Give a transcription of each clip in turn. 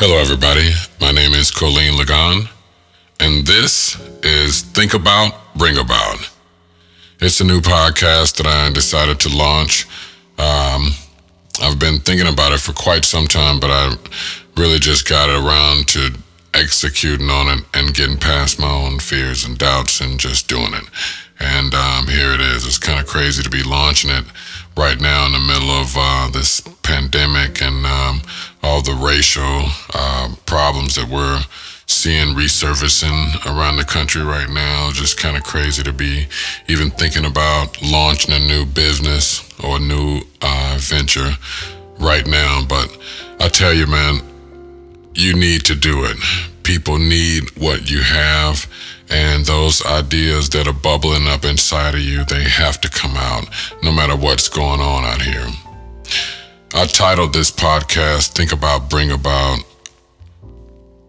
Hello, everybody. My name is Colleen Lagan, and this is Think About, Bring About. It's a new podcast that I decided to launch. Um, I've been thinking about it for quite some time, but I really just got around to executing on it and getting past my own fears and doubts and just doing it. And um, here it is. It's kind of crazy to be launching it right now in the middle of uh, this racial uh, problems that we're seeing resurfacing around the country right now. Just kind of crazy to be even thinking about launching a new business or a new uh, venture right now. But I tell you, man, you need to do it. People need what you have, and those ideas that are bubbling up inside of you, they have to come out no matter what's going on out here. I titled this podcast Think About, Bring About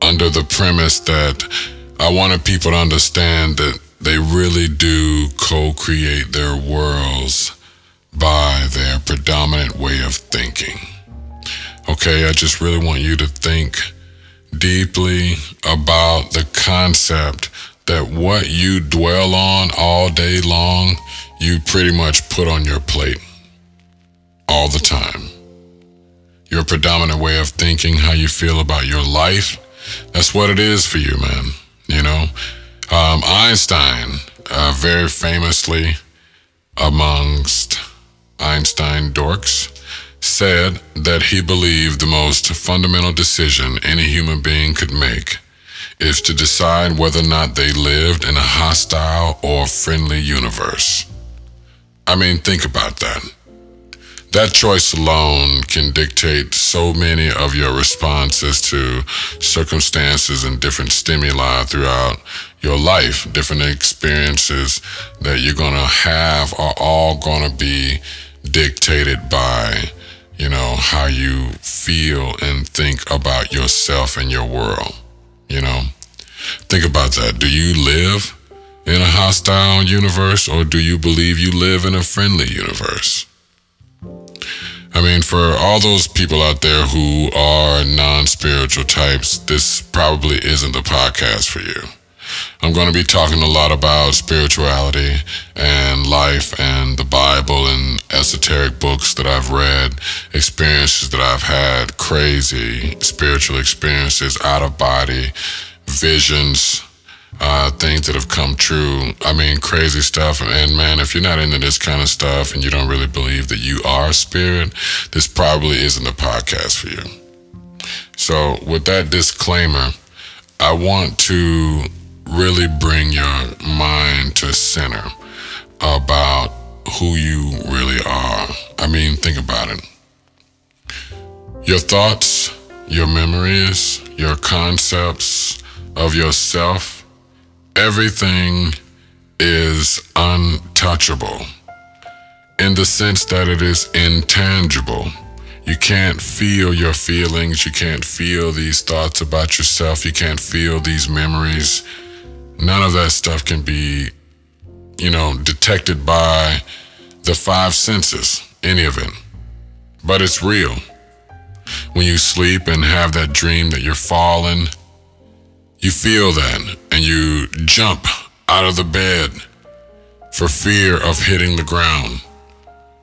under the premise that I wanted people to understand that they really do co create their worlds by their predominant way of thinking. Okay, I just really want you to think deeply about the concept that what you dwell on all day long, you pretty much put on your plate all the time. Your predominant way of thinking, how you feel about your life, that's what it is for you, man. You know, um, Einstein, uh, very famously amongst Einstein dorks, said that he believed the most fundamental decision any human being could make is to decide whether or not they lived in a hostile or friendly universe. I mean, think about that. That choice alone can dictate so many of your responses to circumstances and different stimuli throughout your life. Different experiences that you're going to have are all going to be dictated by, you know, how you feel and think about yourself and your world. You know, think about that. Do you live in a hostile universe or do you believe you live in a friendly universe? I mean, for all those people out there who are non spiritual types, this probably isn't the podcast for you. I'm going to be talking a lot about spirituality and life and the Bible and esoteric books that I've read, experiences that I've had, crazy spiritual experiences, out of body, visions, uh, things that have come true. I mean, crazy stuff. And man, if you're not into this kind of stuff and you don't really believe that you are spirit, this probably isn't a podcast for you. So, with that disclaimer, I want to really bring your mind to center about who you really are. I mean, think about it. Your thoughts, your memories, your concepts of yourself, everything is untouchable in the sense that it is intangible. You can't feel your feelings. You can't feel these thoughts about yourself. You can't feel these memories. None of that stuff can be, you know, detected by the five senses, any of it. But it's real. When you sleep and have that dream that you're falling, you feel that and you jump out of the bed for fear of hitting the ground.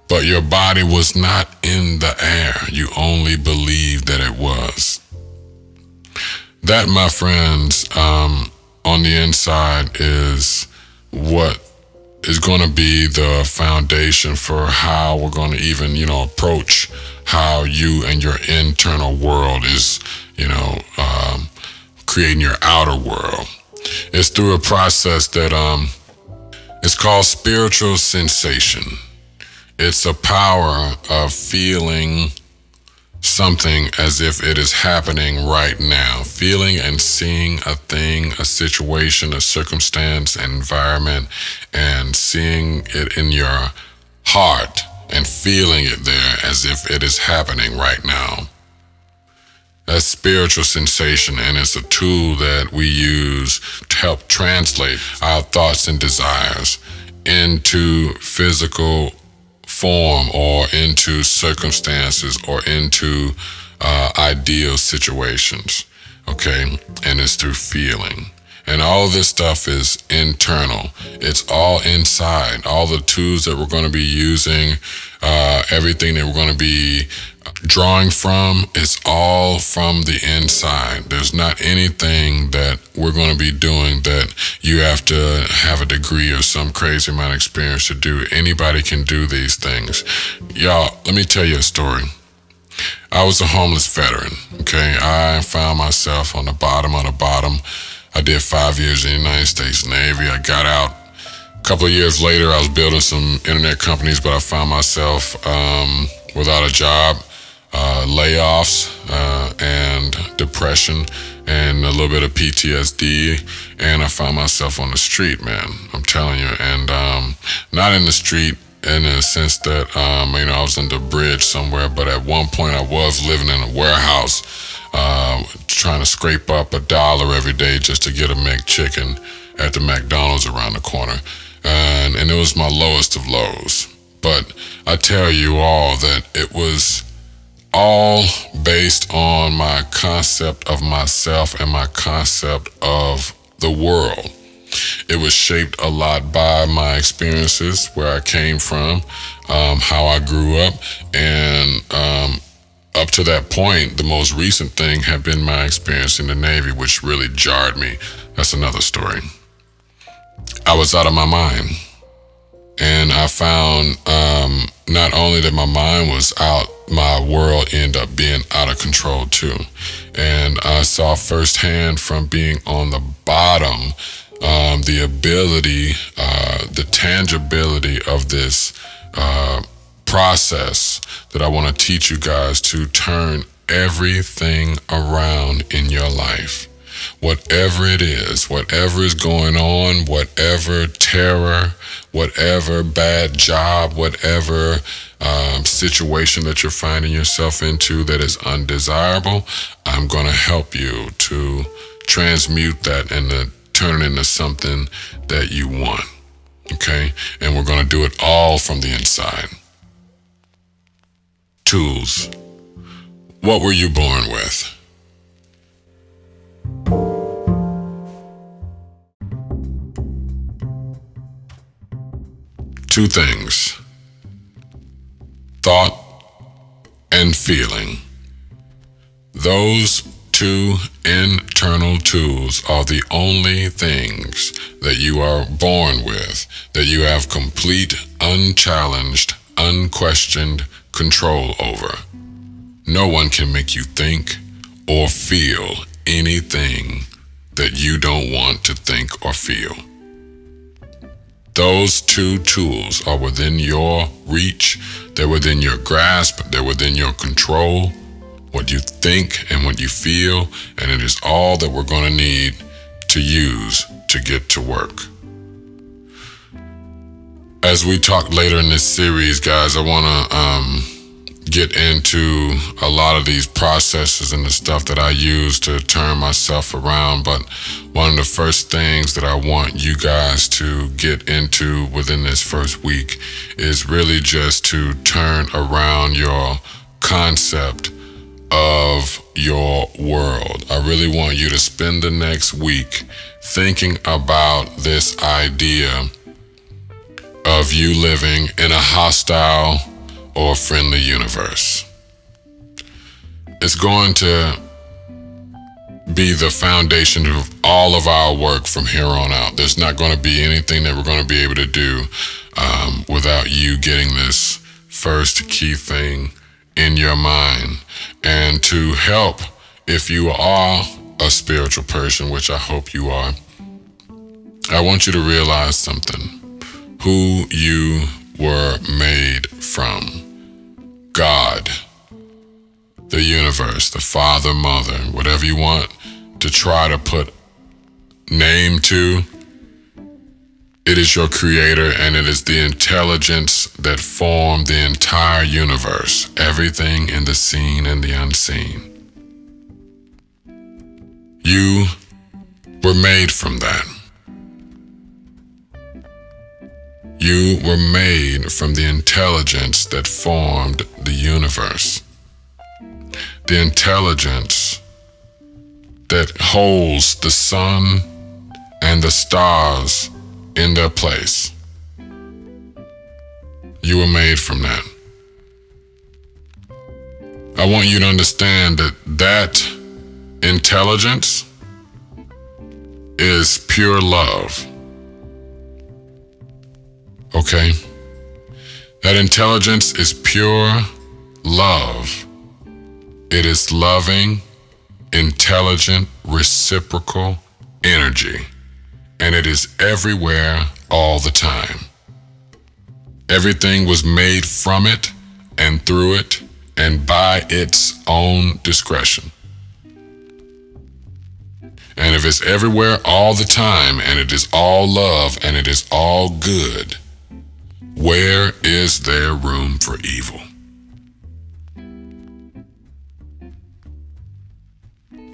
But your body was not in the air. You only believed that it was. That, my friends, um, on the inside is what is going to be the foundation for how we're going to even, you know, approach how you and your internal world is, you know, um, creating your outer world. It's through a process that um, it's called spiritual sensation. It's a power of feeling something as if it is happening right now. Feeling and seeing a thing, a situation, a circumstance, an environment, and seeing it in your heart and feeling it there as if it is happening right now. That's spiritual sensation, and it's a tool that we use to help translate our thoughts and desires into physical form or into circumstances or into uh, ideal situations. Okay. And it's through feeling. And all this stuff is internal. It's all inside. All the tools that we're going to be using, uh, everything that we're going to be drawing from, it's all from the inside. There's not anything that we're going to be doing that you have to have a degree or some crazy amount of experience to do. Anybody can do these things. Y'all, let me tell you a story. I was a homeless veteran. Okay. I found myself on the bottom of the bottom I did five years in the United States Navy. I got out. A couple of years later, I was building some internet companies, but I found myself um, without a job, uh, layoffs, uh, and depression, and a little bit of PTSD. And I found myself on the street, man. I'm telling you. And um, not in the street in the sense that, um, you know, I was in the bridge somewhere, but at one point I was living in a warehouse uh, trying to scrape up a dollar every day just to get a McChicken at the McDonald's around the corner. And, and it was my lowest of lows. But I tell you all that it was all based on my concept of myself and my concept of the world. It was shaped a lot by my experiences, where I came from, um, how I grew up, and um, up to that point, the most recent thing had been my experience in the Navy, which really jarred me. That's another story. I was out of my mind. And I found um, not only that my mind was out, my world ended up being out of control too. And I saw firsthand from being on the bottom um, the ability, uh, the tangibility of this. Uh, process that I want to teach you guys to turn everything around in your life. Whatever it is, whatever is going on, whatever terror, whatever bad job, whatever um, situation that you're finding yourself into that is undesirable, I'm going to help you to transmute that and to turn it into something that you want. Okay? And we're going to do it all from the inside tools. What were you born with? Two things thought and feeling. Those two internal tools are the only things that you are born with, that you have complete, unchallenged, unquestioned control over. No one can make you think or feel anything that you don't want to think or feel. Those two tools are within your reach, they're within your grasp, they're within your control. What you think and what you feel, and it is all that we're going to need to use to get to work. As we talk later in this series, guys, I want to um, get into a lot of these processes and the stuff that I use to turn myself around. But one of the first things that I want you guys to get into within this first week is really just to turn around your concept of your world. I really want you to spend the next week thinking about this idea of you living in a hostile or friendly universe. It's going to be the foundation of all of our work from here on out. There's not going to be anything that we're going to be able to do um, without you getting this first key thing in your mind. And to help, if you are a spiritual person, which I hope you are, I want you to realize something who you were made from. God, the universe, the Father, Mother, whatever you want to try to put name to. It is your creator and it is the intelligence that formed the entire universe, everything in the seen and the unseen. You were made from that. You were made from the intelligence that formed the universe. the intelligence that holds the sun and the stars in their place. You were made from that. I want you to understand that that intelligence is pure love. Okay? That intelligence is pure love. It is loving, intelligent, reciprocal energy. And it is everywhere all the time. Everything was made from it and through it and by its own discretion. And if it's everywhere all the time and it is all love and it is all good, where is there room for evil?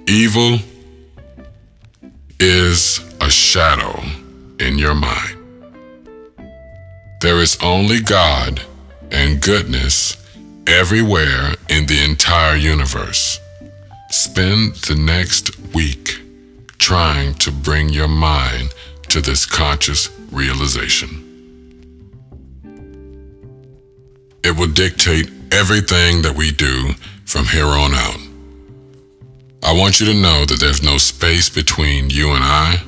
Evil is a shadow in your mind. There is only God and goodness everywhere in the entire universe. Spend the next week trying to bring your mind to this conscious realization. It will dictate everything that we do from here on out. I want you to know that there's no space between you and I,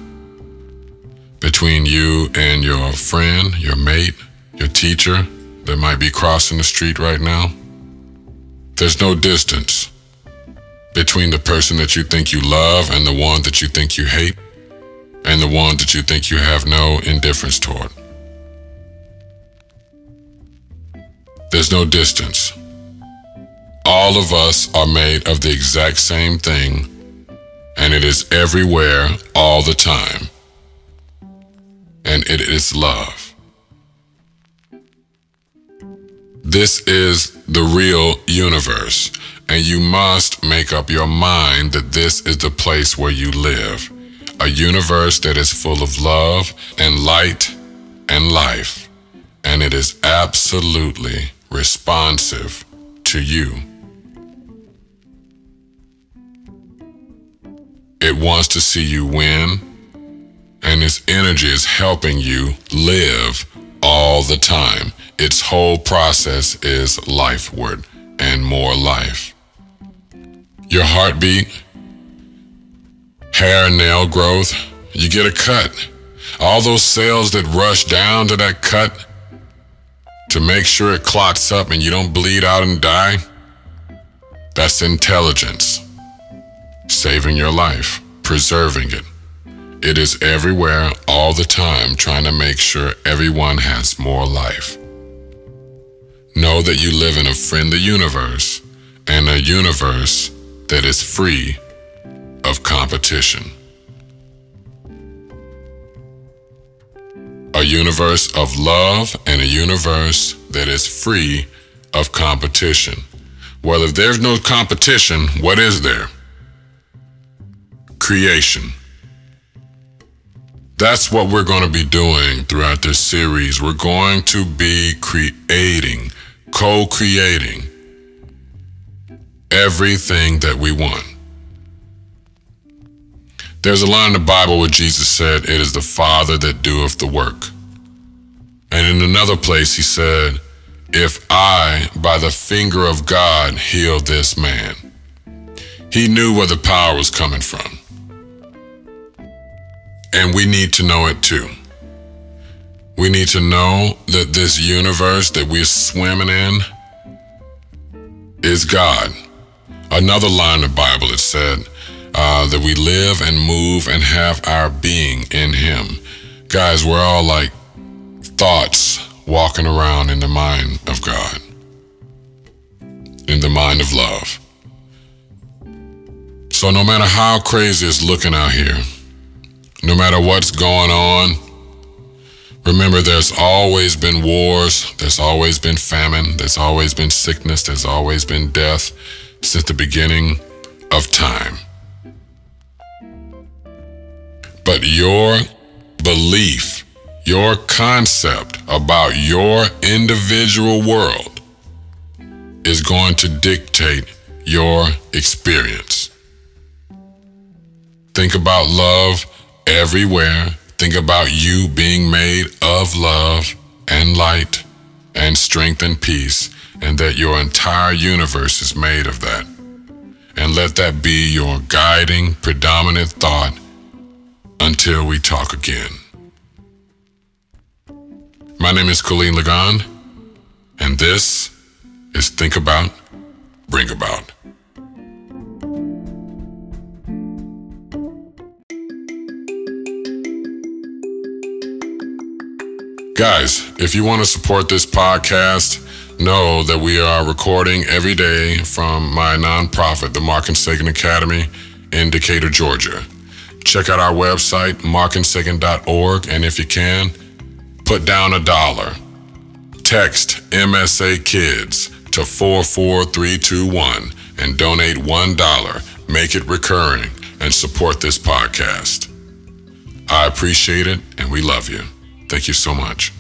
between you and your friend, your mate, your teacher that might be crossing the street right now. There's no distance between the person that you think you love and the one that you think you hate, and the one that you think you have no indifference toward. There's no distance. All of us are made of the exact same thing, and it is everywhere all the time. And it is love. This is the real universe, and you must make up your mind that this is the place where you live. A universe that is full of love and light and life, and it is absolutely responsive to you. It wants to see you win, and its energy is helping you live all the time. Its whole process is lifeward and more life. Your heartbeat, hair and nail growth, you get a cut. All those cells that rush down to that cut to make sure it clots up and you don't bleed out and die, that's intelligence. Saving your life, preserving it. It is everywhere, all the time, trying to make sure everyone has more life. Know that you live in a friendly universe and a universe that is free of competition. Universe of love and a universe that is free of competition. Well, if there's no competition, what is there? Creation. That's what we're going to be doing throughout this series. We're going to be creating co creating everything that we want. There's a line in the Bible where Jesus said, It is the Father that doeth the work. And in another place, he said, If I, by the finger of God, heal this man, he knew where the power was coming from. And we need to know it too. We need to know that this universe that we're swimming in is God. Another line of Bible it said uh, that we live and move and have our being in Him. Guys, we're all like thoughts walking around in the mind of God, in the mind of love. So, no matter how crazy it's looking out here, no matter what's going on, Remember, there's always been wars, there's always been famine, there's always been sickness, there's always been death since the beginning of time. But your belief, your concept about your individual world is going to dictate your experience. Think about love everywhere. Think about you being made of love and light and strength and peace, and that your entire universe is made of that. And let that be your guiding, predominant thought until we talk again. My name is Colleen Lagan, and this is Think About, Bring About. Guys, if you want to support this podcast, know that we are recording every day from my nonprofit, the Mark and Sagan Academy in Decatur, Georgia. Check out our website, markandsagan.org, and if you can, put down a dollar. Text MSA Kids to 44321 and donate $1. Make it recurring and support this podcast. I appreciate it and we love you. Thank you so much.